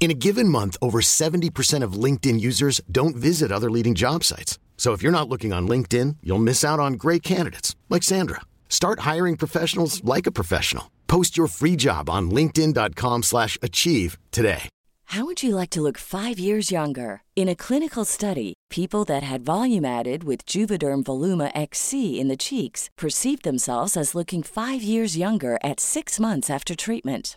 In a given month, over 70% of LinkedIn users don't visit other leading job sites. So if you're not looking on LinkedIn, you'll miss out on great candidates like Sandra. Start hiring professionals like a professional. Post your free job on linkedin.com/achieve today. How would you like to look five years younger? In a clinical study, people that had volume added with Juvederm Voluma XC in the cheeks perceived themselves as looking five years younger at six months after treatment.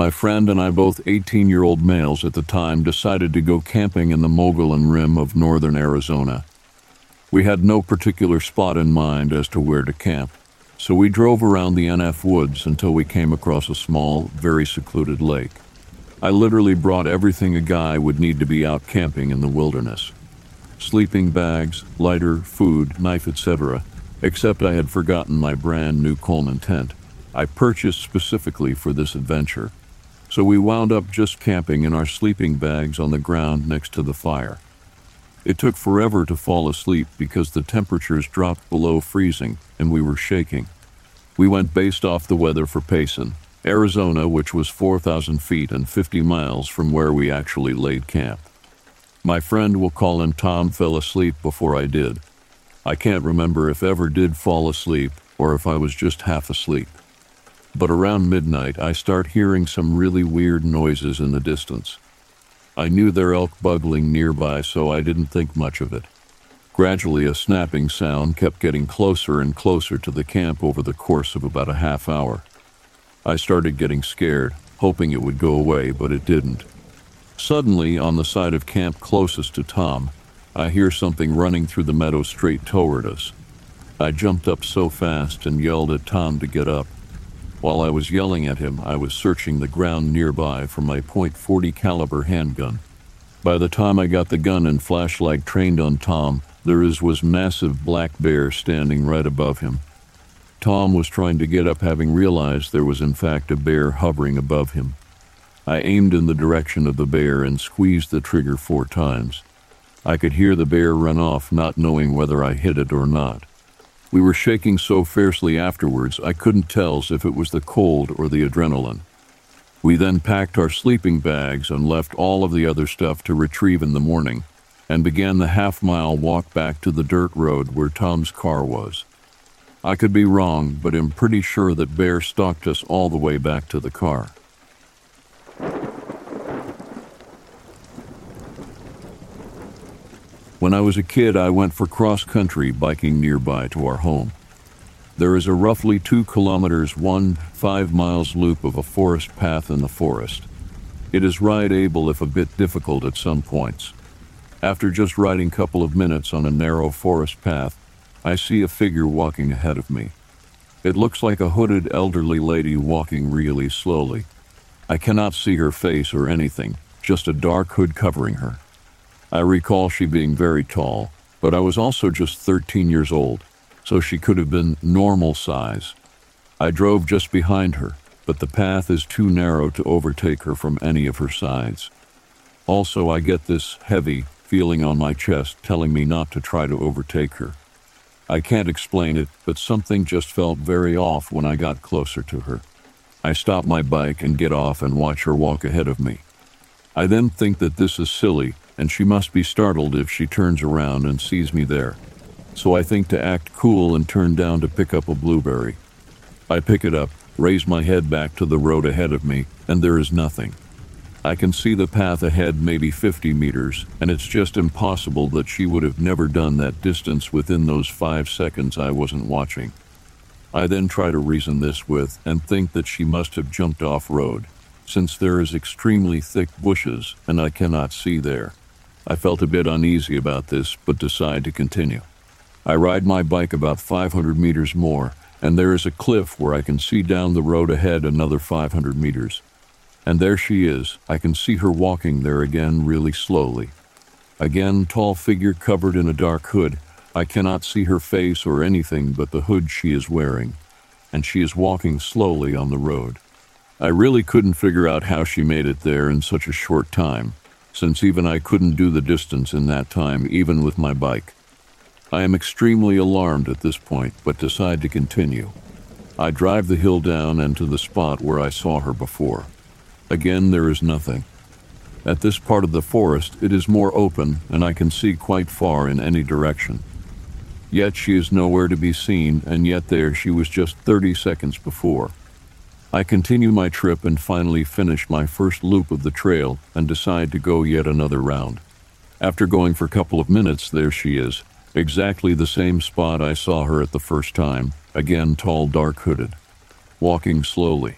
My friend and I, both 18 year old males at the time, decided to go camping in the Mogollon Rim of northern Arizona. We had no particular spot in mind as to where to camp, so we drove around the NF woods until we came across a small, very secluded lake. I literally brought everything a guy would need to be out camping in the wilderness sleeping bags, lighter, food, knife, etc., except I had forgotten my brand new Coleman tent. I purchased specifically for this adventure so we wound up just camping in our sleeping bags on the ground next to the fire. It took forever to fall asleep because the temperatures dropped below freezing and we were shaking. We went based off the weather for Payson, Arizona, which was 4,000 feet and 50 miles from where we actually laid camp. My friend, we'll call him Tom, fell asleep before I did. I can't remember if ever did fall asleep or if I was just half asleep. But around midnight, I start hearing some really weird noises in the distance. I knew there elk bugling nearby, so I didn't think much of it. Gradually, a snapping sound kept getting closer and closer to the camp over the course of about a half hour. I started getting scared, hoping it would go away, but it didn't. Suddenly, on the side of camp closest to Tom, I hear something running through the meadow straight toward us. I jumped up so fast and yelled at Tom to get up. While I was yelling at him, I was searching the ground nearby for my .40 caliber handgun. By the time I got the gun and flashlight trained on Tom, there is was massive black bear standing right above him. Tom was trying to get up having realized there was in fact a bear hovering above him. I aimed in the direction of the bear and squeezed the trigger four times. I could hear the bear run off, not knowing whether I hit it or not. We were shaking so fiercely afterwards I couldn't tell if it was the cold or the adrenaline. We then packed our sleeping bags and left all of the other stuff to retrieve in the morning and began the half mile walk back to the dirt road where Tom's car was. I could be wrong, but am pretty sure that Bear stalked us all the way back to the car. When I was a kid, I went for cross country biking nearby to our home. There is a roughly two kilometers, one five miles loop of a forest path in the forest. It is rideable if a bit difficult at some points. After just riding a couple of minutes on a narrow forest path, I see a figure walking ahead of me. It looks like a hooded elderly lady walking really slowly. I cannot see her face or anything, just a dark hood covering her. I recall she being very tall, but I was also just 13 years old, so she could have been normal size. I drove just behind her, but the path is too narrow to overtake her from any of her sides. Also, I get this heavy feeling on my chest telling me not to try to overtake her. I can't explain it, but something just felt very off when I got closer to her. I stop my bike and get off and watch her walk ahead of me. I then think that this is silly and she must be startled if she turns around and sees me there. So I think to act cool and turn down to pick up a blueberry. I pick it up, raise my head back to the road ahead of me, and there is nothing. I can see the path ahead maybe 50 meters, and it's just impossible that she would have never done that distance within those five seconds I wasn't watching. I then try to reason this with and think that she must have jumped off road, since there is extremely thick bushes and I cannot see there. I felt a bit uneasy about this, but decide to continue. I ride my bike about 500 meters more, and there is a cliff where I can see down the road ahead another 500 meters. And there she is. I can see her walking there again really slowly. Again, tall figure covered in a dark hood. I cannot see her face or anything but the hood she is wearing, and she is walking slowly on the road. I really couldn't figure out how she made it there in such a short time since even I couldn't do the distance in that time, even with my bike. I am extremely alarmed at this point, but decide to continue. I drive the hill down and to the spot where I saw her before. Again, there is nothing. At this part of the forest, it is more open, and I can see quite far in any direction. Yet she is nowhere to be seen, and yet there she was just 30 seconds before. I continue my trip and finally finish my first loop of the trail and decide to go yet another round. After going for a couple of minutes, there she is, exactly the same spot I saw her at the first time, again tall, dark hooded, walking slowly.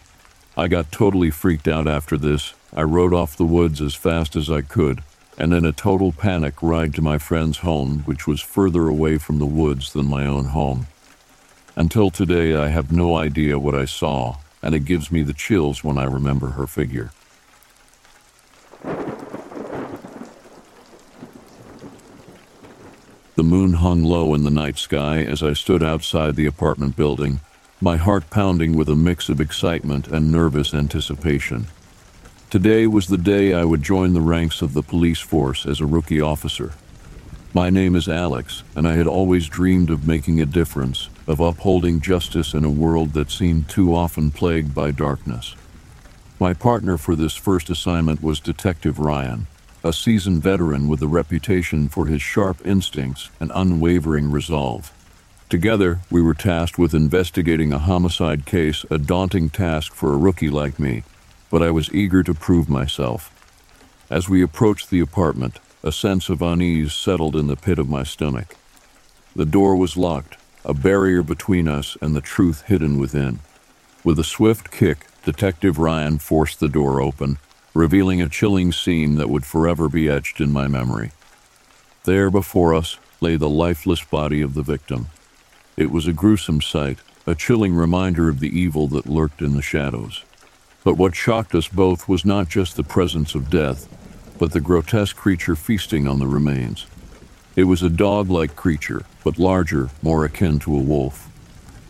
I got totally freaked out after this. I rode off the woods as fast as I could, and in a total panic ride to my friend's home, which was further away from the woods than my own home. Until today, I have no idea what I saw and it gives me the chills when I remember her figure. The moon hung low in the night sky as I stood outside the apartment building, my heart pounding with a mix of excitement and nervous anticipation. Today was the day I would join the ranks of the police force as a rookie officer. My name is Alex, and I had always dreamed of making a difference, of upholding justice in a world that seemed too often plagued by darkness. My partner for this first assignment was Detective Ryan, a seasoned veteran with a reputation for his sharp instincts and unwavering resolve. Together, we were tasked with investigating a homicide case, a daunting task for a rookie like me, but I was eager to prove myself. As we approached the apartment, a sense of unease settled in the pit of my stomach. The door was locked, a barrier between us and the truth hidden within. With a swift kick, Detective Ryan forced the door open, revealing a chilling scene that would forever be etched in my memory. There before us lay the lifeless body of the victim. It was a gruesome sight, a chilling reminder of the evil that lurked in the shadows. But what shocked us both was not just the presence of death, but the grotesque creature feasting on the remains. It was a dog like creature, but larger, more akin to a wolf.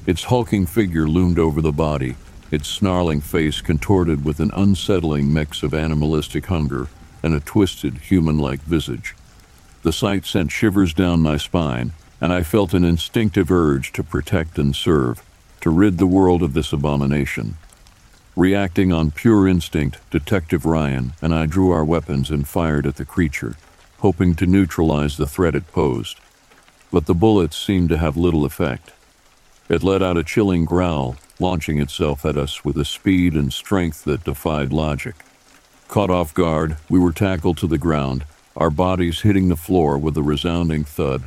Its hulking figure loomed over the body, its snarling face contorted with an unsettling mix of animalistic hunger and a twisted, human like visage. The sight sent shivers down my spine, and I felt an instinctive urge to protect and serve, to rid the world of this abomination. Reacting on pure instinct, Detective Ryan and I drew our weapons and fired at the creature, hoping to neutralize the threat it posed. But the bullets seemed to have little effect. It let out a chilling growl, launching itself at us with a speed and strength that defied logic. Caught off guard, we were tackled to the ground, our bodies hitting the floor with a resounding thud.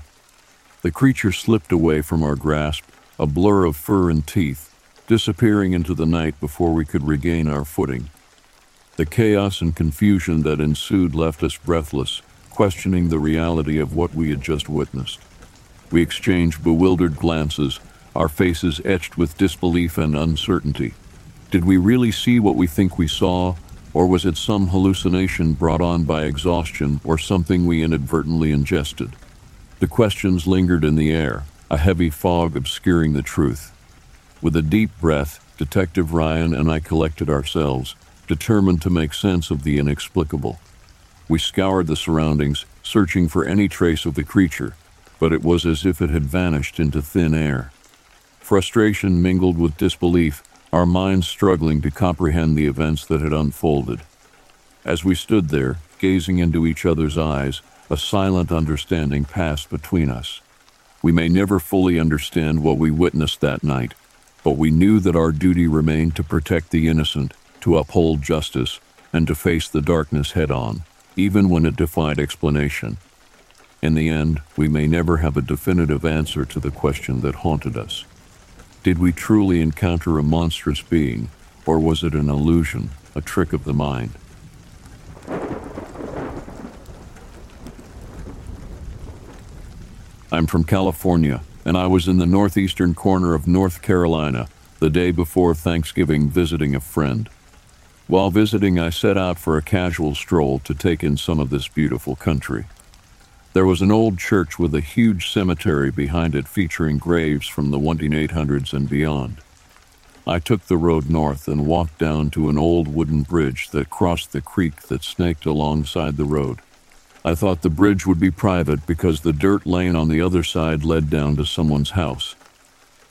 The creature slipped away from our grasp, a blur of fur and teeth, disappearing into the night before we could regain our footing. The chaos and confusion that ensued left us breathless, questioning the reality of what we had just witnessed. We exchanged bewildered glances, our faces etched with disbelief and uncertainty. Did we really see what we think we saw, or was it some hallucination brought on by exhaustion or something we inadvertently ingested? The questions lingered in the air, a heavy fog obscuring the truth. With a deep breath, Detective Ryan and I collected ourselves, determined to make sense of the inexplicable. We scoured the surroundings, searching for any trace of the creature, but it was as if it had vanished into thin air. Frustration mingled with disbelief, our minds struggling to comprehend the events that had unfolded. As we stood there, gazing into each other's eyes, a silent understanding passed between us. We may never fully understand what we witnessed that night, but we knew that our duty remained to protect the innocent, to uphold justice, and to face the darkness head on, even when it defied explanation. In the end, we may never have a definitive answer to the question that haunted us. Did we truly encounter a monstrous being, or was it an illusion, a trick of the mind? I'm from California, and I was in the northeastern corner of North Carolina the day before Thanksgiving visiting a friend. While visiting, I set out for a casual stroll to take in some of this beautiful country. There was an old church with a huge cemetery behind it featuring graves from the 1800s and beyond. I took the road north and walked down to an old wooden bridge that crossed the creek that snaked alongside the road. I thought the bridge would be private because the dirt lane on the other side led down to someone's house.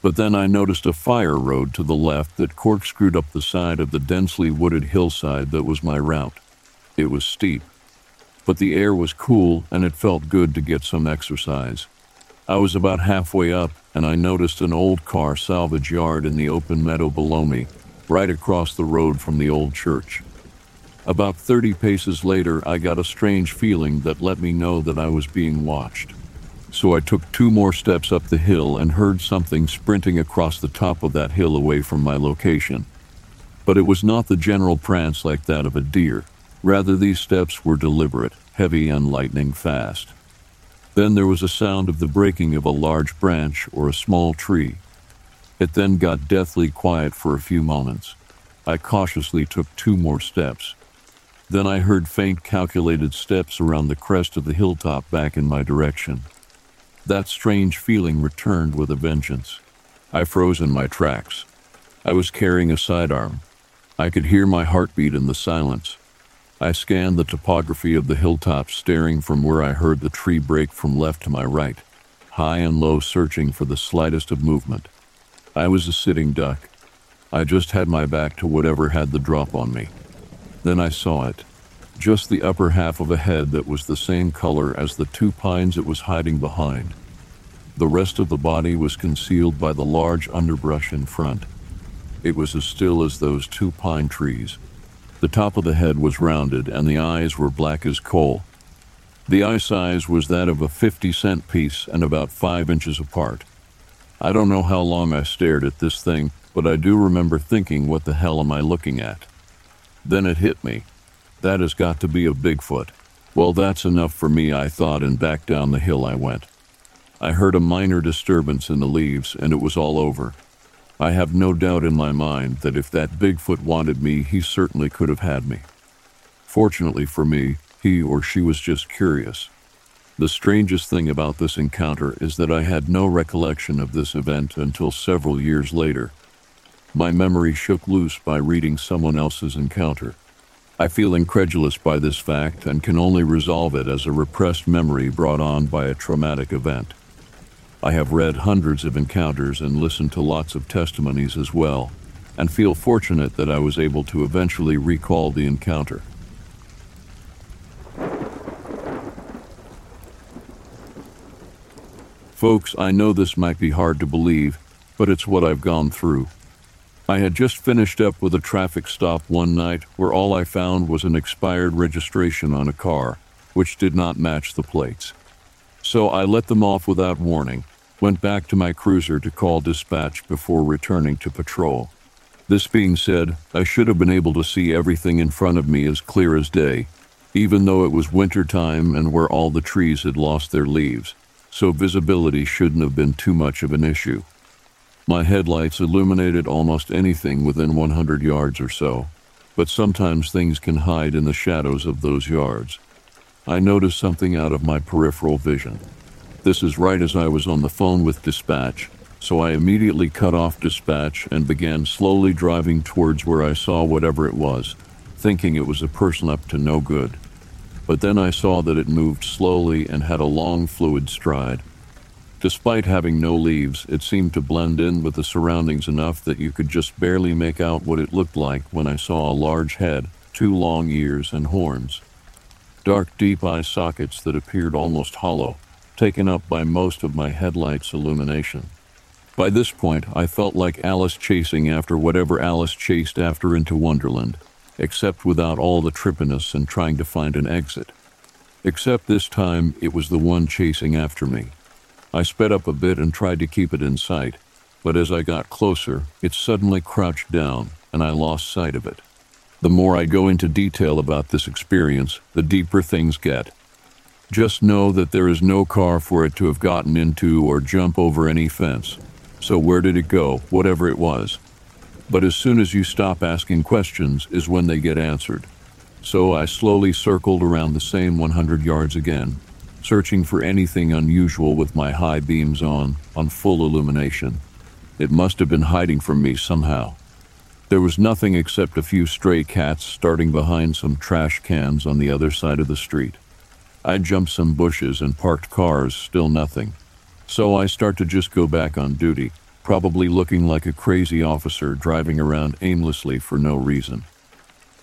But then I noticed a fire road to the left that corkscrewed up the side of the densely wooded hillside that was my route. It was steep, but the air was cool and it felt good to get some exercise. I was about halfway up and I noticed an old car salvage yard in the open meadow below me, right across the road from the old church. About 30 paces later, I got a strange feeling that let me know that I was being watched. So I took two more steps up the hill and heard something sprinting across the top of that hill away from my location. But it was not the general prance like that of a deer. Rather, these steps were deliberate, heavy, and lightning fast. Then there was a sound of the breaking of a large branch or a small tree. It then got deathly quiet for a few moments. I cautiously took two more steps. Then I heard faint, calculated steps around the crest of the hilltop back in my direction. That strange feeling returned with a vengeance. I froze in my tracks. I was carrying a sidearm. I could hear my heartbeat in the silence. I scanned the topography of the hilltop, staring from where I heard the tree break from left to my right, high and low, searching for the slightest of movement. I was a sitting duck. I just had my back to whatever had the drop on me. Then I saw it. Just the upper half of a head that was the same color as the two pines it was hiding behind. The rest of the body was concealed by the large underbrush in front. It was as still as those two pine trees. The top of the head was rounded, and the eyes were black as coal. The eye size was that of a 50 cent piece and about five inches apart. I don't know how long I stared at this thing, but I do remember thinking, what the hell am I looking at? Then it hit me. That has got to be a Bigfoot. Well, that's enough for me, I thought, and back down the hill I went. I heard a minor disturbance in the leaves, and it was all over. I have no doubt in my mind that if that Bigfoot wanted me, he certainly could have had me. Fortunately for me, he or she was just curious. The strangest thing about this encounter is that I had no recollection of this event until several years later. My memory shook loose by reading someone else's encounter. I feel incredulous by this fact and can only resolve it as a repressed memory brought on by a traumatic event. I have read hundreds of encounters and listened to lots of testimonies as well, and feel fortunate that I was able to eventually recall the encounter. Folks, I know this might be hard to believe, but it's what I've gone through. I had just finished up with a traffic stop one night where all I found was an expired registration on a car, which did not match the plates. So I let them off without warning, went back to my cruiser to call dispatch before returning to patrol. This being said, I should have been able to see everything in front of me as clear as day, even though it was winter time and where all the trees had lost their leaves so visibility shouldn't have been too much of an issue. My headlights illuminated almost anything within 100 yards or so, but sometimes things can hide in the shadows of those yards. I noticed something out of my peripheral vision. This is right as I was on the phone with dispatch, so I immediately cut off dispatch and began slowly driving towards where I saw whatever it was, thinking it was a person up to no good but then I saw that it moved slowly and had a long, fluid stride. Despite having no leaves, it seemed to blend in with the surroundings enough that you could just barely make out what it looked like when I saw a large head, two long ears, and horns. Dark, deep eye sockets that appeared almost hollow, taken up by most of my headlight's illumination. By this point, I felt like Alice chasing after whatever Alice chased after into Wonderland except without all the trippiness and trying to find an exit. Except this time it was the one chasing after me. I sped up a bit and tried to keep it in sight, but as I got closer, it suddenly crouched down and I lost sight of it. The more I go into detail about this experience, the deeper things get. Just know that there is no car for it to have gotten into or jump over any fence. So where did it go, whatever it was? But as soon as you stop asking questions is when they get answered. So I slowly circled around the same 100 yards again, searching for anything unusual with my high beams on, on full illumination. It must have been hiding from me somehow. There was nothing except a few stray cats starting behind some trash cans on the other side of the street. I jumped some bushes and parked cars, still nothing. So I start to just go back on duty probably looking like a crazy officer driving around aimlessly for no reason.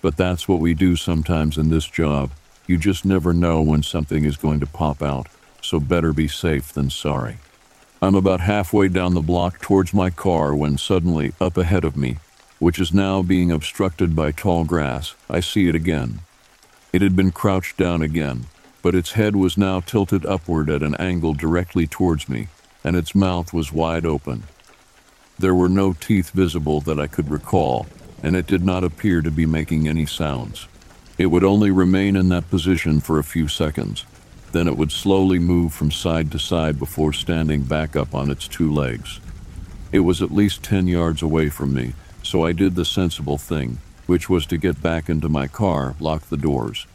But that's what we do sometimes in this job. You just never know when something is going to pop out, so better be safe than sorry. I'm about halfway down the block towards my car when suddenly, up ahead of me, which is now being obstructed by tall grass, I see it again. It had been crouched down again, but its head was now tilted upward at an angle directly towards me, and its mouth was wide open. There were no teeth visible that I could recall, and it did not appear to be making any sounds. It would only remain in that position for a few seconds. Then it would slowly move from side to side before standing back up on its two legs. It was at least 10 yards away from me, so I did the sensible thing, which was to get back into my car, lock the doors.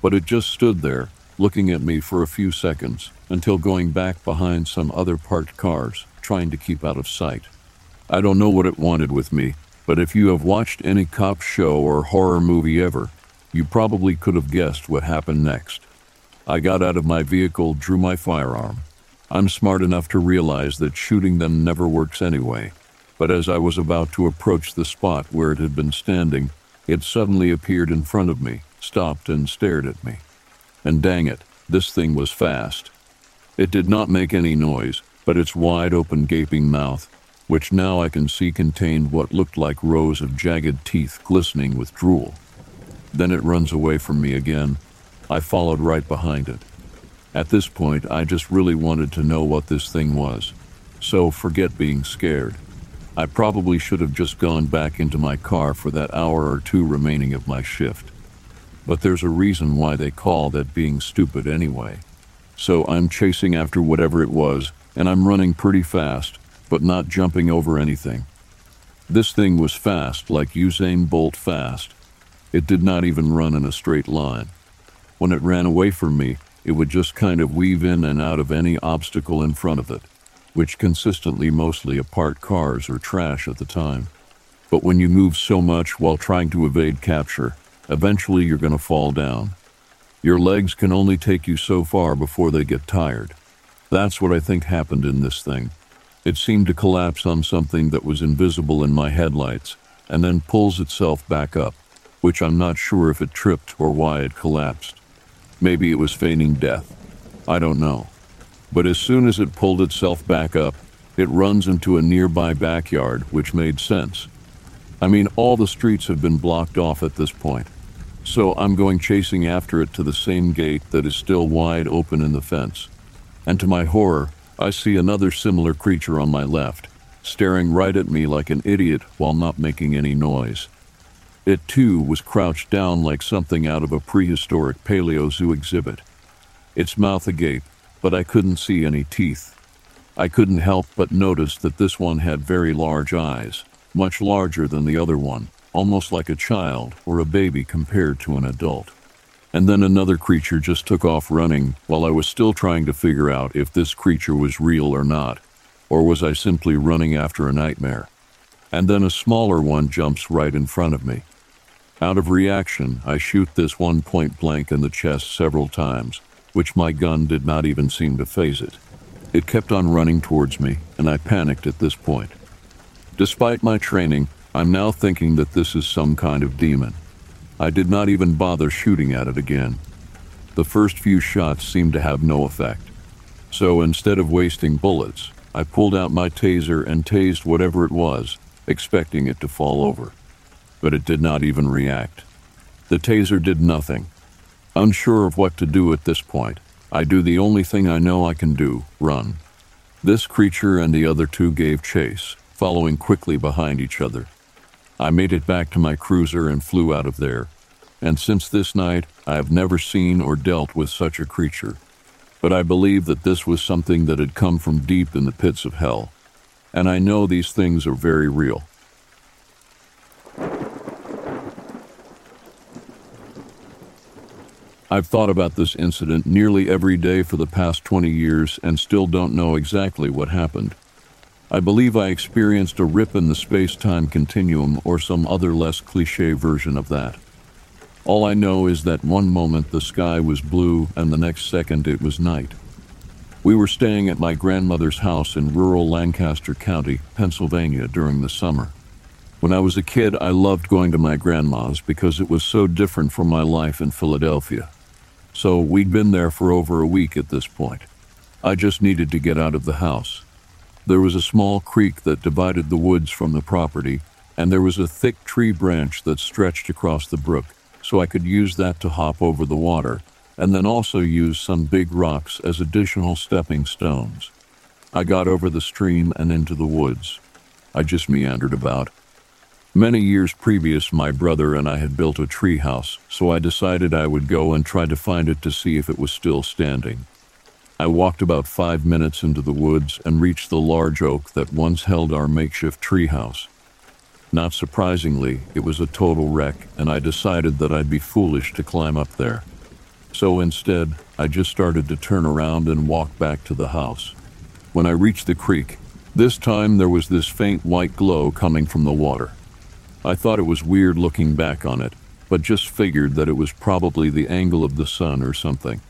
But it just stood there, looking at me for a few seconds, until going back behind some other parked cars, trying to keep out of sight. I don't know what it wanted with me, but if you have watched any cop show or horror movie ever, you probably could have guessed what happened next. I got out of my vehicle, drew my firearm. I'm smart enough to realize that shooting them never works anyway, but as I was about to approach the spot where it had been standing, it suddenly appeared in front of me, stopped, and stared at me. And dang it, this thing was fast. It did not make any noise, but its wide open gaping mouth which now I can see contained what looked like rows of jagged teeth glistening with drool. Then it runs away from me again. I followed right behind it. At this point, I just really wanted to know what this thing was. So forget being scared. I probably should have just gone back into my car for that hour or two remaining of my shift. But there's a reason why they call that being stupid anyway. So I'm chasing after whatever it was, and I'm running pretty fast, but not jumping over anything. This thing was fast, like Usain Bolt fast. It did not even run in a straight line. When it ran away from me, it would just kind of weave in and out of any obstacle in front of it, which consistently mostly apart cars or trash at the time. But when you move so much while trying to evade capture, eventually you're going to fall down. Your legs can only take you so far before they get tired. That's what I think happened in this thing. It seemed to collapse on something that was invisible in my headlights and then pulls itself back up, which I'm not sure if it tripped or why it collapsed. Maybe it was feigning death. I don't know. But as soon as it pulled itself back up, it runs into a nearby backyard, which made sense. I mean, all the streets have been blocked off at this point. So I'm going chasing after it to the same gate that is still wide open in the fence. And to my horror, I see another similar creature on my left, staring right at me like an idiot while not making any noise. It too was crouched down like something out of a prehistoric paleo zoo exhibit. Its mouth agape, but I couldn't see any teeth. I couldn't help but notice that this one had very large eyes, much larger than the other one, almost like a child or a baby compared to an adult. And then another creature just took off running while I was still trying to figure out if this creature was real or not, or was I simply running after a nightmare. And then a smaller one jumps right in front of me. Out of reaction, I shoot this one point blank in the chest several times, which my gun did not even seem to phase it. It kept on running towards me, and I panicked at this point. Despite my training, I'm now thinking that this is some kind of demon. I did not even bother shooting at it again. The first few shots seemed to have no effect. So instead of wasting bullets, I pulled out my taser and tased whatever it was, expecting it to fall over. But it did not even react. The taser did nothing. Unsure of what to do at this point, I do the only thing I know I can do run. This creature and the other two gave chase, following quickly behind each other. I made it back to my cruiser and flew out of there. And since this night, I have never seen or dealt with such a creature. But I believe that this was something that had come from deep in the pits of hell. And I know these things are very real. I've thought about this incident nearly every day for the past 20 years and still don't know exactly what happened. I believe I experienced a rip in the space time continuum or some other less cliche version of that. All I know is that one moment the sky was blue and the next second it was night. We were staying at my grandmother's house in rural Lancaster County, Pennsylvania during the summer. When I was a kid, I loved going to my grandma's because it was so different from my life in Philadelphia. So we'd been there for over a week at this point. I just needed to get out of the house. There was a small creek that divided the woods from the property, and there was a thick tree branch that stretched across the brook, so I could use that to hop over the water, and then also use some big rocks as additional stepping stones. I got over the stream and into the woods. I just meandered about. Many years previous, my brother and I had built a tree house, so I decided I would go and try to find it to see if it was still standing. I walked about five minutes into the woods and reached the large oak that once held our makeshift treehouse. Not surprisingly, it was a total wreck, and I decided that I'd be foolish to climb up there. So instead, I just started to turn around and walk back to the house. When I reached the creek, this time there was this faint white glow coming from the water. I thought it was weird looking back on it, but just figured that it was probably the angle of the sun or something.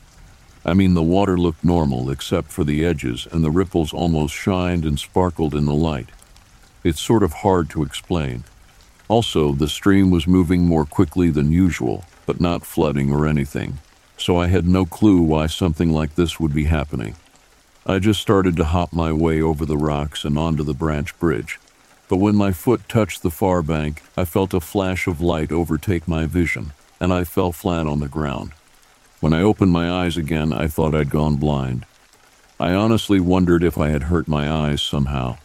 I mean, the water looked normal except for the edges, and the ripples almost shined and sparkled in the light. It's sort of hard to explain. Also, the stream was moving more quickly than usual, but not flooding or anything, so I had no clue why something like this would be happening. I just started to hop my way over the rocks and onto the branch bridge. But when my foot touched the far bank, I felt a flash of light overtake my vision, and I fell flat on the ground. When I opened my eyes again, I thought I'd gone blind. I honestly wondered if I had hurt my eyes somehow.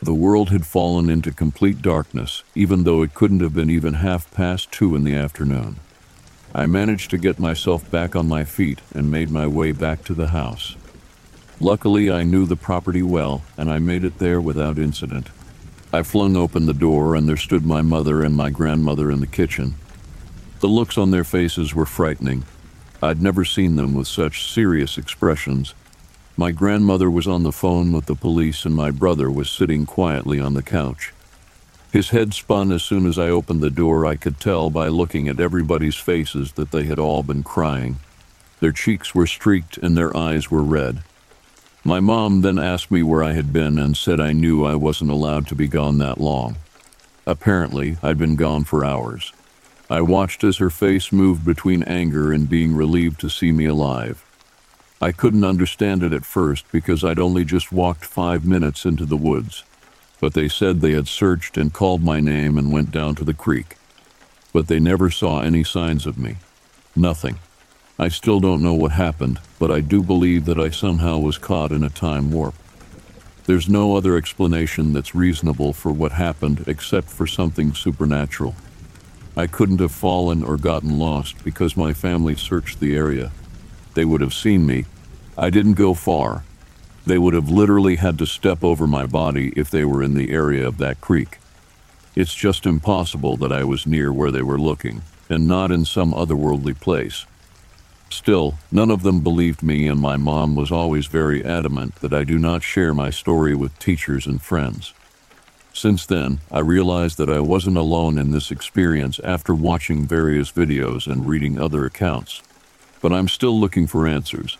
The world had fallen into complete darkness, even though it couldn't have been even half past two in the afternoon. I managed to get myself back on my feet and made my way back to the house. Luckily, I knew the property well, and I made it there without incident. I flung open the door, and there stood my mother and my grandmother in the kitchen. The looks on their faces were frightening. I'd never seen them with such serious expressions. My grandmother was on the phone with the police, and my brother was sitting quietly on the couch. His head spun as soon as I opened the door. I could tell by looking at everybody's faces that they had all been crying. Their cheeks were streaked and their eyes were red. My mom then asked me where I had been and said I knew I wasn't allowed to be gone that long. Apparently, I'd been gone for hours. I watched as her face moved between anger and being relieved to see me alive. I couldn't understand it at first because I'd only just walked five minutes into the woods, but they said they had searched and called my name and went down to the creek. But they never saw any signs of me. Nothing. I still don't know what happened, but I do believe that I somehow was caught in a time warp. There's no other explanation that's reasonable for what happened except for something supernatural. I couldn't have fallen or gotten lost because my family searched the area. They would have seen me. I didn't go far. They would have literally had to step over my body if they were in the area of that creek. It's just impossible that I was near where they were looking, and not in some otherworldly place. Still, none of them believed me, and my mom was always very adamant that I do not share my story with teachers and friends. Since then, I realized that I wasn't alone in this experience after watching various videos and reading other accounts. But I'm still looking for answers.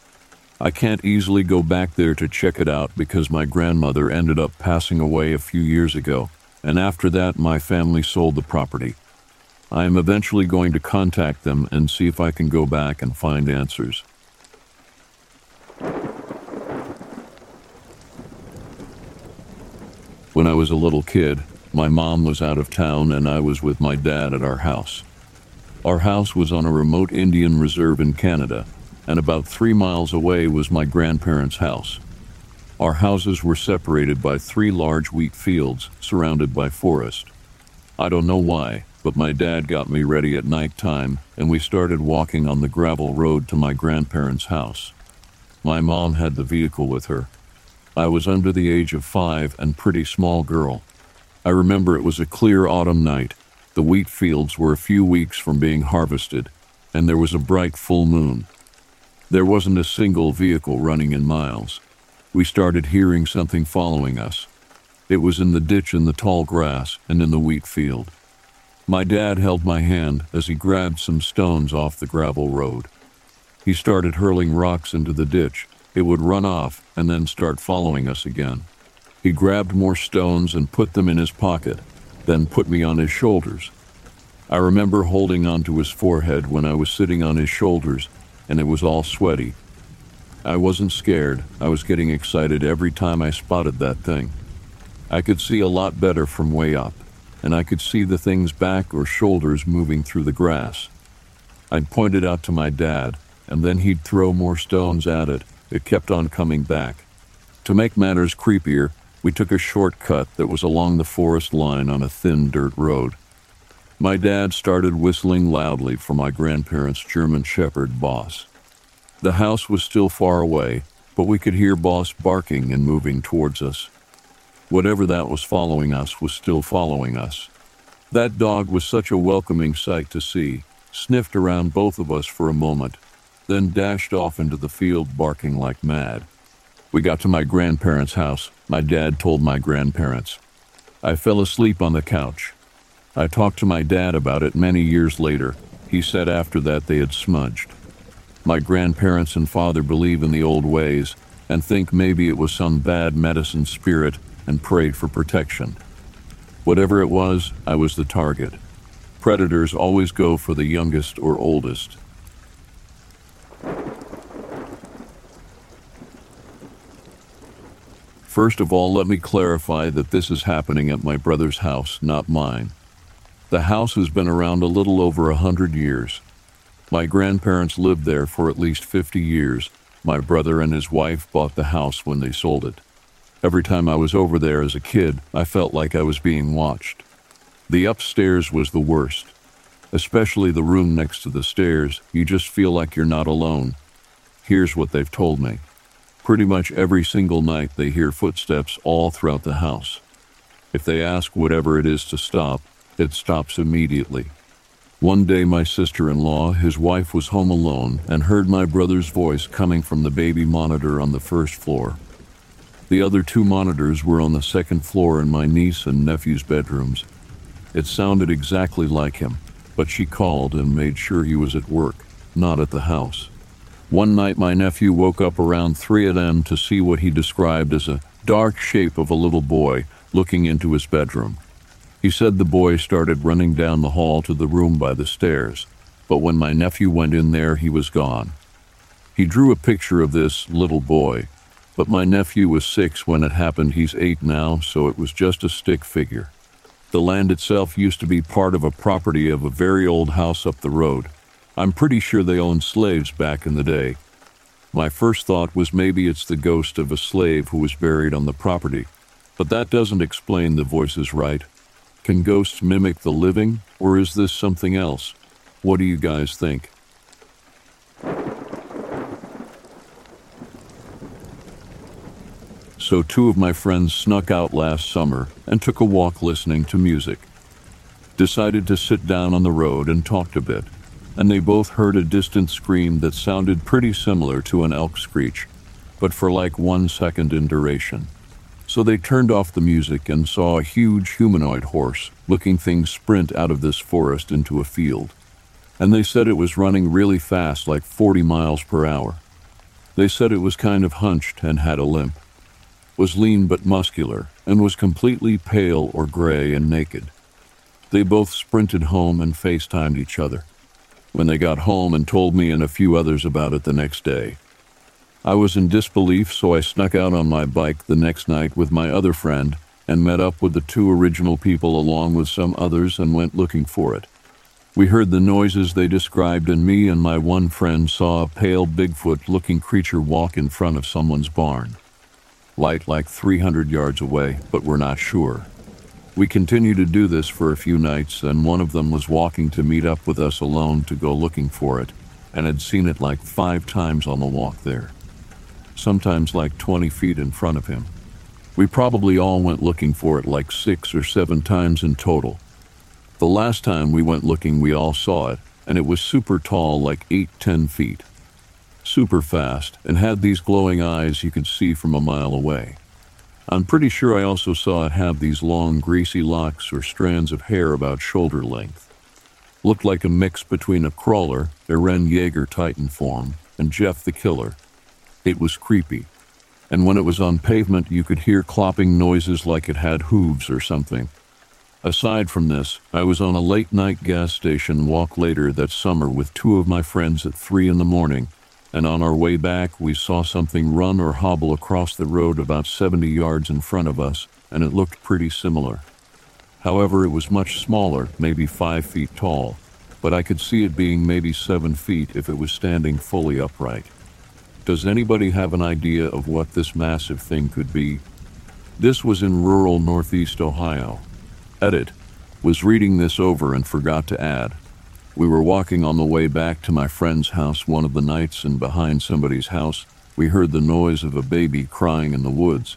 I can't easily go back there to check it out because my grandmother ended up passing away a few years ago, and after that, my family sold the property. I am eventually going to contact them and see if I can go back and find answers. When I was a little kid, my mom was out of town and I was with my dad at our house. Our house was on a remote Indian reserve in Canada, and about three miles away was my grandparents' house. Our houses were separated by three large wheat fields surrounded by forest. I don't know why, but my dad got me ready at night time, and we started walking on the gravel road to my grandparents' house. My mom had the vehicle with her. I was under the age of five and pretty small girl. I remember it was a clear autumn night. The wheat fields were a few weeks from being harvested, and there was a bright full moon. There wasn't a single vehicle running in miles. We started hearing something following us. It was in the ditch in the tall grass and in the wheat field. My dad held my hand as he grabbed some stones off the gravel road. He started hurling rocks into the ditch. It would run off and then start following us again. He grabbed more stones and put them in his pocket, then put me on his shoulders. I remember holding onto his forehead when I was sitting on his shoulders, and it was all sweaty. I wasn't scared, I was getting excited every time I spotted that thing. I could see a lot better from way up and I could see the thing's back or shoulders moving through the grass. I'd point it out to my dad, and then he'd throw more stones at it. It kept on coming back. To make matters creepier, we took a shortcut that was along the forest line on a thin dirt road. My dad started whistling loudly for my grandparents' German Shepherd, Boss. The house was still far away, but we could hear Boss barking and moving towards us. Whatever that was following us was still following us. That dog was such a welcoming sight to see, sniffed around both of us for a moment, then dashed off into the field barking like mad. We got to my grandparents' house. My dad told my grandparents. I fell asleep on the couch. I talked to my dad about it many years later. He said after that they had smudged. My grandparents and father believe in the old ways and think maybe it was some bad medicine spirit and prayed for protection. Whatever it was, I was the target. Predators always go for the youngest or oldest. First of all, let me clarify that this is happening at my brother's house, not mine. The house has been around a little over a hundred years. My grandparents lived there for at least 50 years. My brother and his wife bought the house when they sold it. Every time I was over there as a kid, I felt like I was being watched. The upstairs was the worst. especially the room next to the stairs, you just feel like you're not alone. Here's what they've told me. Pretty much every single night they hear footsteps all throughout the house. If they ask whatever it is to stop, it stops immediately. One day, my sister in law, his wife, was home alone and heard my brother's voice coming from the baby monitor on the first floor. The other two monitors were on the second floor in my niece and nephew's bedrooms. It sounded exactly like him, but she called and made sure he was at work, not at the house. One night, my nephew woke up around 3 a.m. to see what he described as a dark shape of a little boy looking into his bedroom. He said the boy started running down the hall to the room by the stairs, but when my nephew went in there, he was gone. He drew a picture of this little boy, but my nephew was six when it happened. He's eight now, so it was just a stick figure. The land itself used to be part of a property of a very old house up the road. I'm pretty sure they owned slaves back in the day. My first thought was maybe it's the ghost of a slave who was buried on the property, but that doesn't explain the voices right. Can ghosts mimic the living, or is this something else? What do you guys think? So, two of my friends snuck out last summer and took a walk listening to music. Decided to sit down on the road and talked a bit and they both heard a distant scream that sounded pretty similar to an elk screech, but for like one second in duration. So they turned off the music and saw a huge humanoid horse looking thing sprint out of this forest into a field. And they said it was running really fast, like 40 miles per hour. They said it was kind of hunched and had a limp, was lean but muscular, and was completely pale or gray and naked. They both sprinted home and FaceTimed each other when they got home and told me and a few others about it the next day. I was in disbelief, so I snuck out on my bike the next night with my other friend and met up with the two original people along with some others and went looking for it. We heard the noises they described, and me and my one friend saw a pale Bigfoot looking creature walk in front of someone's barn. Light like 300 yards away, but we're not sure. We continued to do this for a few nights, and one of them was walking to meet up with us alone to go looking for it, and had seen it like five times on the walk there, sometimes like 20 feet in front of him. We probably all went looking for it like six or seven times in total. The last time we went looking, we all saw it, and it was super tall, like eight, ten feet. Super fast, and had these glowing eyes you could see from a mile away. I'm pretty sure I also saw it have these long, greasy locks or strands of hair about shoulder length. Looked like a mix between a crawler, Eren Jaeger Titan form, and Jeff the Killer. It was creepy, and when it was on pavement, you could hear clopping noises like it had hooves or something. Aside from this, I was on a late night gas station walk later that summer with two of my friends at three in the morning and on our way back, we saw something run or hobble across the road about 70 yards in front of us, and it looked pretty similar. However, it was much smaller, maybe five feet tall, but I could see it being maybe seven feet if it was standing fully upright. Does anybody have an idea of what this massive thing could be? This was in rural northeast Ohio. Edit was reading this over and forgot to add. We were walking on the way back to my friend's house one of the nights, and behind somebody's house, we heard the noise of a baby crying in the woods.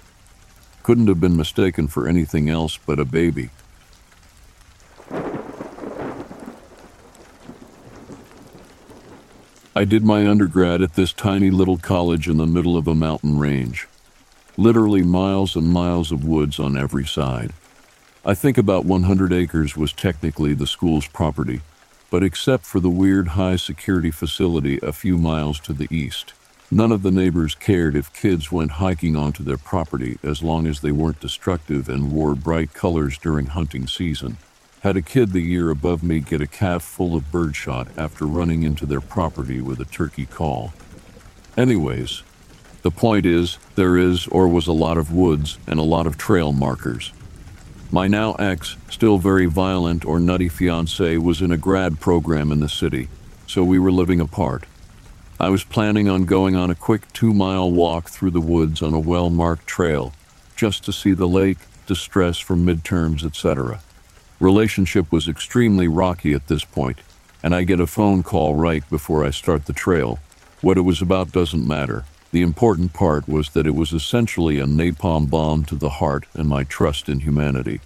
Couldn't have been mistaken for anything else but a baby. I did my undergrad at this tiny little college in the middle of a mountain range. Literally miles and miles of woods on every side. I think about 100 acres was technically the school's property but except for the weird high security facility a few miles to the east. None of the neighbors cared if kids went hiking onto their property as long as they weren't destructive and wore bright colors during hunting season. Had a kid the year above me get a calf full of birdshot after running into their property with a turkey call. Anyways, the point is, there is or was a lot of woods and a lot of trail markers. My now ex, still very violent or nutty fiance, was in a grad program in the city, so we were living apart. I was planning on going on a quick two mile walk through the woods on a well marked trail, just to see the lake, distress from midterms, etc. Relationship was extremely rocky at this point, and I get a phone call right before I start the trail. What it was about doesn't matter. The important part was that it was essentially a napalm bomb to the heart and my trust in humanity.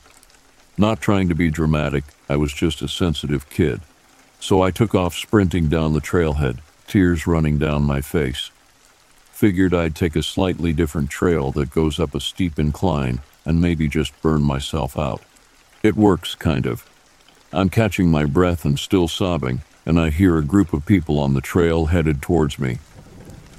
Not trying to be dramatic, I was just a sensitive kid. So I took off sprinting down the trailhead, tears running down my face. Figured I'd take a slightly different trail that goes up a steep incline and maybe just burn myself out. It works, kind of. I'm catching my breath and still sobbing, and I hear a group of people on the trail headed towards me.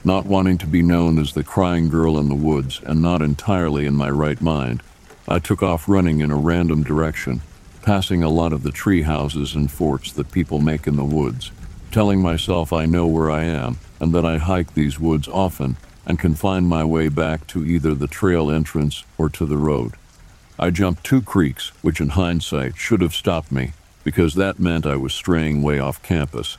Not wanting to be known as the crying girl in the woods and not entirely in my right mind, I took off running in a random direction, passing a lot of the tree houses and forts that people make in the woods, telling myself I know where I am and that I hike these woods often and can find my way back to either the trail entrance or to the road. I jumped two creeks, which in hindsight should have stopped me, because that meant I was straying way off campus.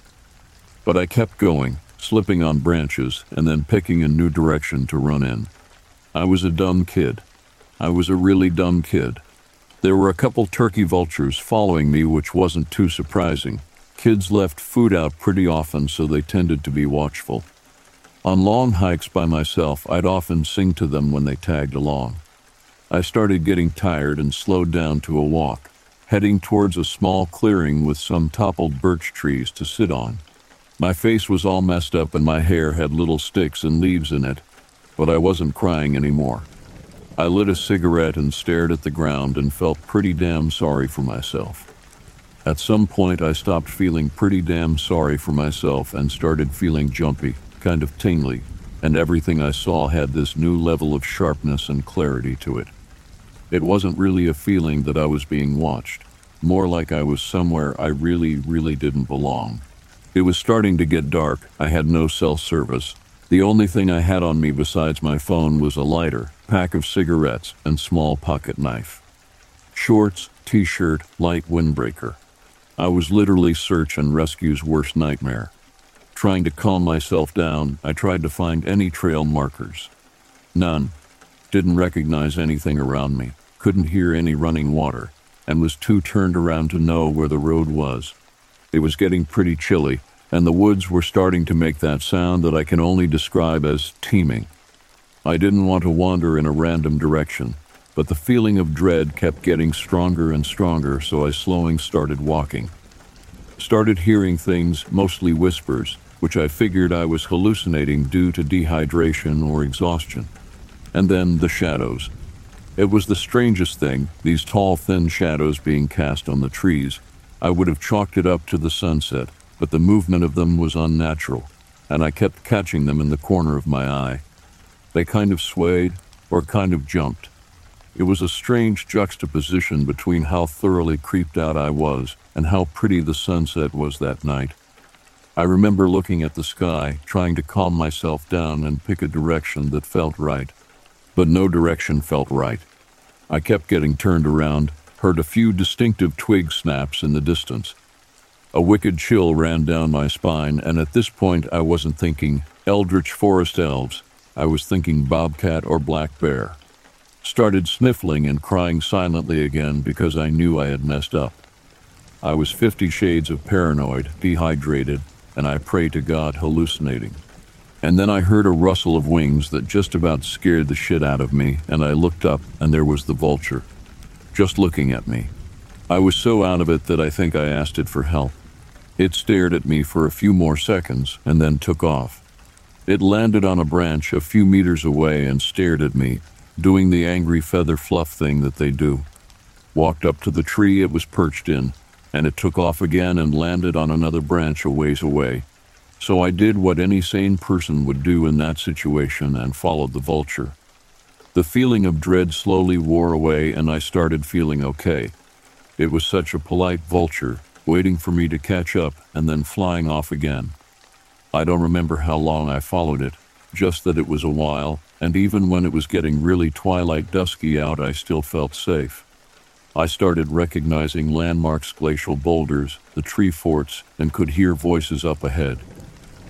But I kept going, slipping on branches and then picking a new direction to run in. I was a dumb kid. I was a really dumb kid. There were a couple turkey vultures following me, which wasn't too surprising. Kids left food out pretty often, so they tended to be watchful. On long hikes by myself, I'd often sing to them when they tagged along. I started getting tired and slowed down to a walk, heading towards a small clearing with some toppled birch trees to sit on. My face was all messed up and my hair had little sticks and leaves in it, but I wasn't crying anymore. I lit a cigarette and stared at the ground and felt pretty damn sorry for myself. At some point, I stopped feeling pretty damn sorry for myself and started feeling jumpy kind of tingly, and everything I saw had this new level of sharpness and clarity to it. It wasn't really a feeling that I was being watched, more like I was somewhere I really, really didn't belong. It was starting to get dark. I had no cell service. The only thing I had on me besides my phone was a lighter, pack of cigarettes, and small pocket knife. Shorts, t shirt, light windbreaker. I was literally search and rescue's worst nightmare. Trying to calm myself down, I tried to find any trail markers. None. Didn't recognize anything around me, couldn't hear any running water, and was too turned around to know where the road was. It was getting pretty chilly, and the woods were starting to make that sound that I can only describe as teeming. I didn't want to wander in a random direction, but the feeling of dread kept getting stronger and stronger, so I slowing started walking. Started hearing things, mostly whispers, which I figured I was hallucinating due to dehydration or exhaustion. And then the shadows. It was the strangest thing, these tall, thin shadows being cast on the trees. I would have chalked it up to the sunset, but the movement of them was unnatural, and I kept catching them in the corner of my eye. They kind of swayed or kind of jumped. It was a strange juxtaposition between how thoroughly creeped out I was and how pretty the sunset was that night. I remember looking at the sky, trying to calm myself down and pick a direction that felt right. But no direction felt right. I kept getting turned around, heard a few distinctive twig snaps in the distance. A wicked chill ran down my spine, and at this point I wasn't thinking eldritch forest elves. I was thinking bobcat or black bear. Started sniffling and crying silently again because I knew I had messed up. I was 50 shades of paranoid, dehydrated, and I pray to God hallucinating. And then I heard a rustle of wings that just about scared the shit out of me, and I looked up, and there was the vulture, just looking at me. I was so out of it that I think I asked it for help. It stared at me for a few more seconds and then took off. It landed on a branch a few meters away and stared at me, doing the angry feather fluff thing that they do. Walked up to the tree it was perched in, and it took off again and landed on another branch a ways away. So I did what any sane person would do in that situation and followed the vulture. The feeling of dread slowly wore away and I started feeling okay. It was such a polite vulture, waiting for me to catch up and then flying off again. I don't remember how long I followed it, just that it was a while, and even when it was getting really twilight dusky out, I still felt safe. I started recognizing landmarks, glacial boulders, the tree forts, and could hear voices up ahead.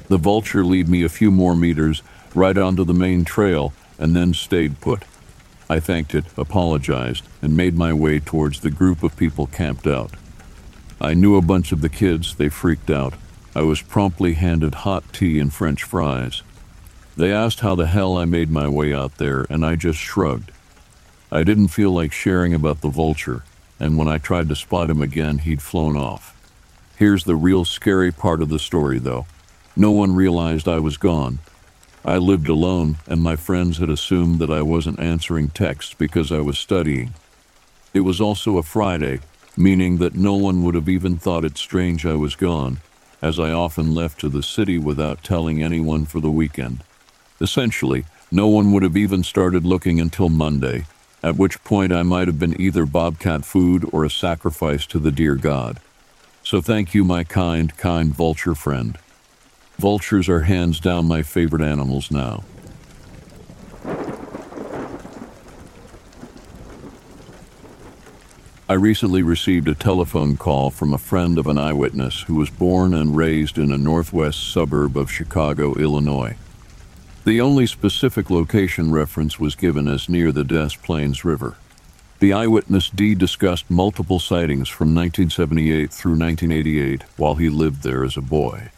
The vulture lead me a few more meters right onto the main trail and then stayed put. I thanked it, apologized, and made my way towards the group of people camped out. I knew a bunch of the kids, they freaked out. I was promptly handed hot tea and french fries. They asked how the hell I made my way out there, and I just shrugged. I didn't feel like sharing about the vulture, and when I tried to spot him again, he'd flown off. Here's the real scary part of the story, though. No one realized I was gone. I lived alone, and my friends had assumed that I wasn't answering texts because I was studying. It was also a Friday, meaning that no one would have even thought it strange I was gone, as I often left to the city without telling anyone for the weekend. Essentially, no one would have even started looking until Monday, at which point I might have been either bobcat food or a sacrifice to the dear God. So thank you, my kind, kind vulture friend. Vultures are hands down my favorite animals now. I recently received a telephone call from a friend of an eyewitness who was born and raised in a northwest suburb of Chicago, Illinois. The only specific location reference was given as near the Des Plaines River. The eyewitness D discussed multiple sightings from 1978 through 1988 while he lived there as a boy.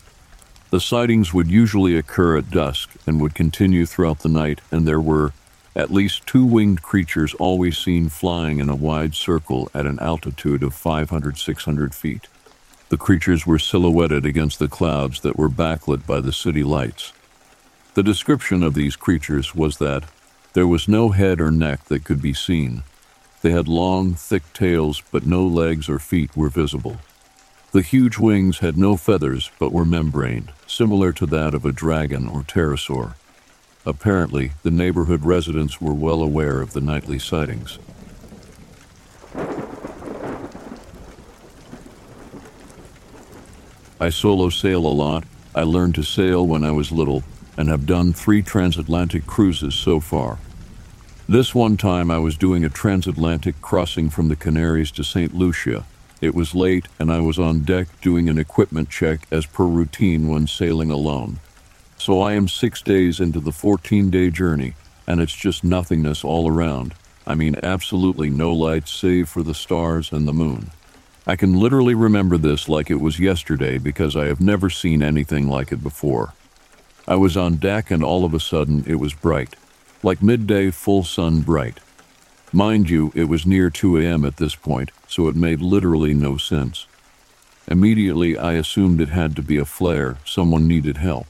The sightings would usually occur at dusk and would continue throughout the night, and there were at least two winged creatures always seen flying in a wide circle at an altitude of 500 600 feet. The creatures were silhouetted against the clouds that were backlit by the city lights. The description of these creatures was that there was no head or neck that could be seen, they had long, thick tails, but no legs or feet were visible. The huge wings had no feathers but were membrane, similar to that of a dragon or pterosaur. Apparently, the neighborhood residents were well aware of the nightly sightings. I solo sail a lot. I learned to sail when I was little and have done three transatlantic cruises so far. This one time I was doing a transatlantic crossing from the Canaries to St. Lucia. It was late and I was on deck doing an equipment check as per routine when sailing alone. So I am six days into the 14 day journey and it's just nothingness all around. I mean, absolutely no lights save for the stars and the moon. I can literally remember this like it was yesterday because I have never seen anything like it before. I was on deck and all of a sudden it was bright like midday full sun bright. Mind you, it was near 2 a.m. at this point, so it made literally no sense. Immediately, I assumed it had to be a flare, someone needed help.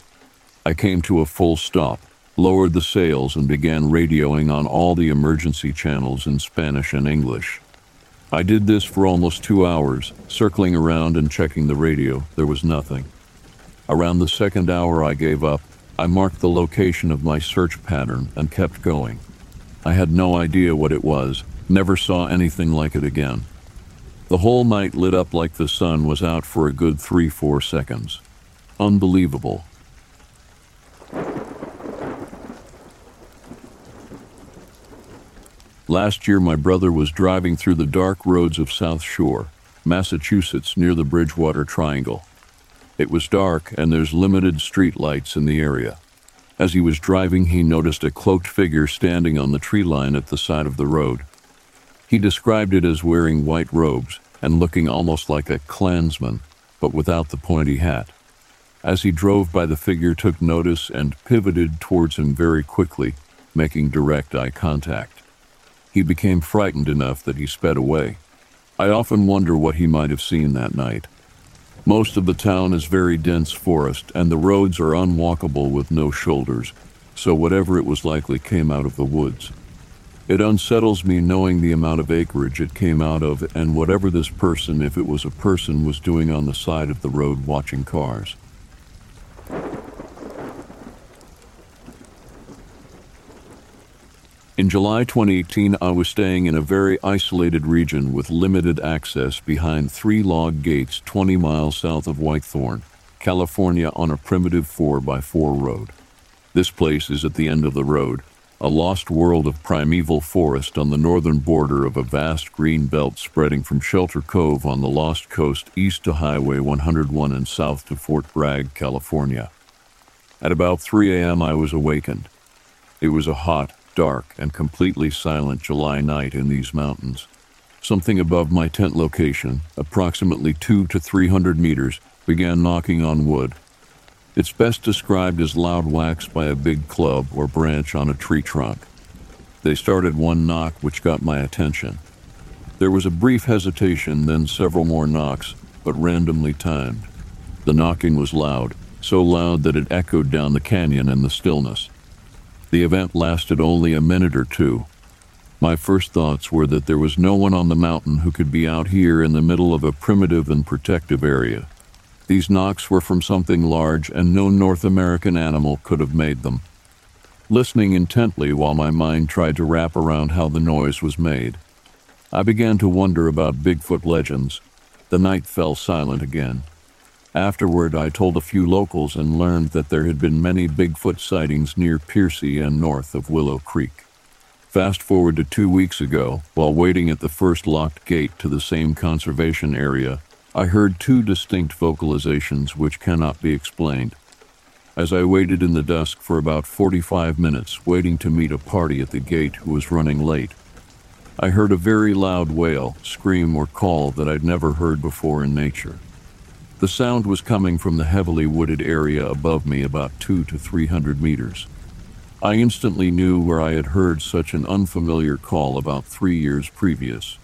I came to a full stop, lowered the sails, and began radioing on all the emergency channels in Spanish and English. I did this for almost two hours, circling around and checking the radio. There was nothing. Around the second hour, I gave up I marked the location of my search pattern and kept going. I had no idea what it was, never saw anything like it again. The whole night lit up like the sun was out for a good three, four seconds. Unbelievable. Last year, my brother was driving through the dark roads of South Shore, Massachusetts, near the Bridgewater Triangle. It was dark, and there's limited street lights in the area. As he was driving, he noticed a cloaked figure standing on the tree line at the side of the road. He described it as wearing white robes and looking almost like a clansman, but without the pointy hat. As he drove by, the figure took notice and pivoted towards him very quickly, making direct eye contact. He became frightened enough that he sped away. I often wonder what he might have seen that night. Most of the town is very dense forest, and the roads are unwalkable with no shoulders, so whatever it was likely came out of the woods. It unsettles me knowing the amount of acreage it came out of and whatever this person, if it was a person, was doing on the side of the road watching cars. In July 2018, I was staying in a very isolated region with limited access behind three log gates 20 miles south of Whitethorn, California, on a primitive 4x4 road. This place is at the end of the road, a lost world of primeval forest on the northern border of a vast green belt spreading from Shelter Cove on the Lost Coast east to Highway 101 and south to Fort Bragg, California. At about 3 a.m., I was awakened. It was a hot, dark and completely silent July night in these mountains. Something above my tent location, approximately two to three hundred meters, began knocking on wood. It's best described as loud whacks by a big club or branch on a tree trunk. They started one knock which got my attention. There was a brief hesitation, then several more knocks, but randomly timed. The knocking was loud, so loud that it echoed down the canyon in the stillness. The event lasted only a minute or two. My first thoughts were that there was no one on the mountain who could be out here in the middle of a primitive and protective area. These knocks were from something large, and no North American animal could have made them. Listening intently while my mind tried to wrap around how the noise was made, I began to wonder about Bigfoot legends. The night fell silent again. Afterward, I told a few locals and learned that there had been many Bigfoot sightings near Piercy and north of Willow Creek. Fast forward to two weeks ago, while waiting at the first locked gate to the same conservation area, I heard two distinct vocalizations which cannot be explained. As I waited in the dusk for about 45 minutes, waiting to meet a party at the gate who was running late, I heard a very loud wail, scream, or call that I'd never heard before in nature. The sound was coming from the heavily wooded area above me about two to three hundred meters. I instantly knew where I had heard such an unfamiliar call about three years previous.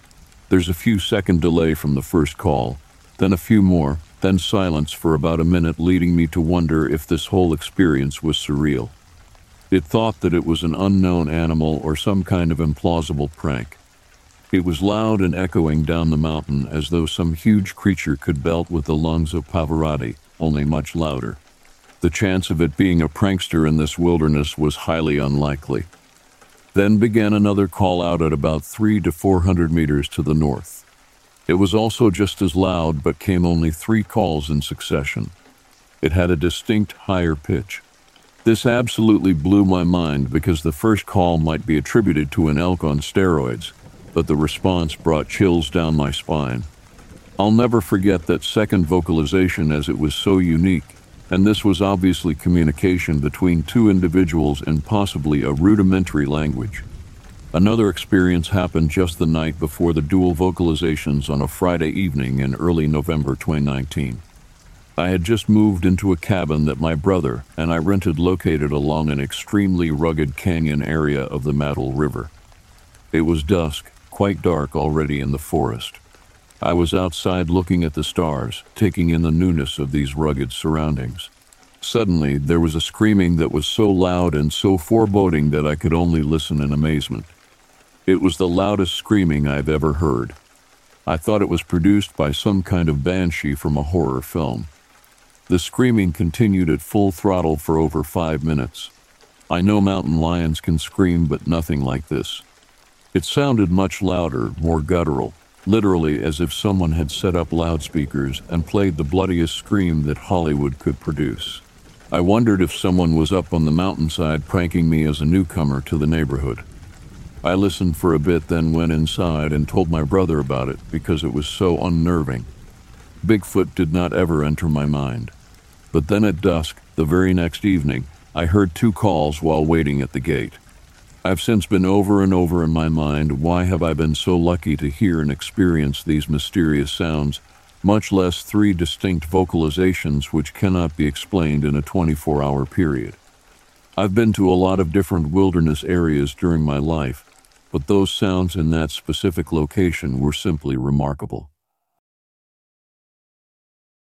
There's a few second delay from the first call, then a few more, then silence for about a minute, leading me to wonder if this whole experience was surreal. It thought that it was an unknown animal or some kind of implausible prank. It was loud and echoing down the mountain as though some huge creature could belt with the lungs of Pavarotti, only much louder. The chance of it being a prankster in this wilderness was highly unlikely. Then began another call out at about three to four hundred meters to the north. It was also just as loud, but came only three calls in succession. It had a distinct higher pitch. This absolutely blew my mind because the first call might be attributed to an elk on steroids, but the response brought chills down my spine. I'll never forget that second vocalization as it was so unique, and this was obviously communication between two individuals in possibly a rudimentary language. Another experience happened just the night before the dual vocalizations on a Friday evening in early November 2019. I had just moved into a cabin that my brother and I rented located along an extremely rugged canyon area of the Mattole River. It was dusk, quite dark already in the forest. I was outside looking at the stars, taking in the newness of these rugged surroundings. Suddenly, there was a screaming that was so loud and so foreboding that I could only listen in amazement. It was the loudest screaming I've ever heard. I thought it was produced by some kind of banshee from a horror film. The screaming continued at full throttle for over five minutes. I know mountain lions can scream, but nothing like this. It sounded much louder, more guttural, literally as if someone had set up loudspeakers and played the bloodiest scream that Hollywood could produce. I wondered if someone was up on the mountainside pranking me as a newcomer to the neighborhood. I listened for a bit, then went inside and told my brother about it because it was so unnerving. Bigfoot did not ever enter my mind. But then at dusk, the very next evening, I heard two calls while waiting at the gate. I've since been over and over in my mind why have I been so lucky to hear and experience these mysterious sounds, much less three distinct vocalizations which cannot be explained in a 24 hour period. I've been to a lot of different wilderness areas during my life, but those sounds in that specific location were simply remarkable.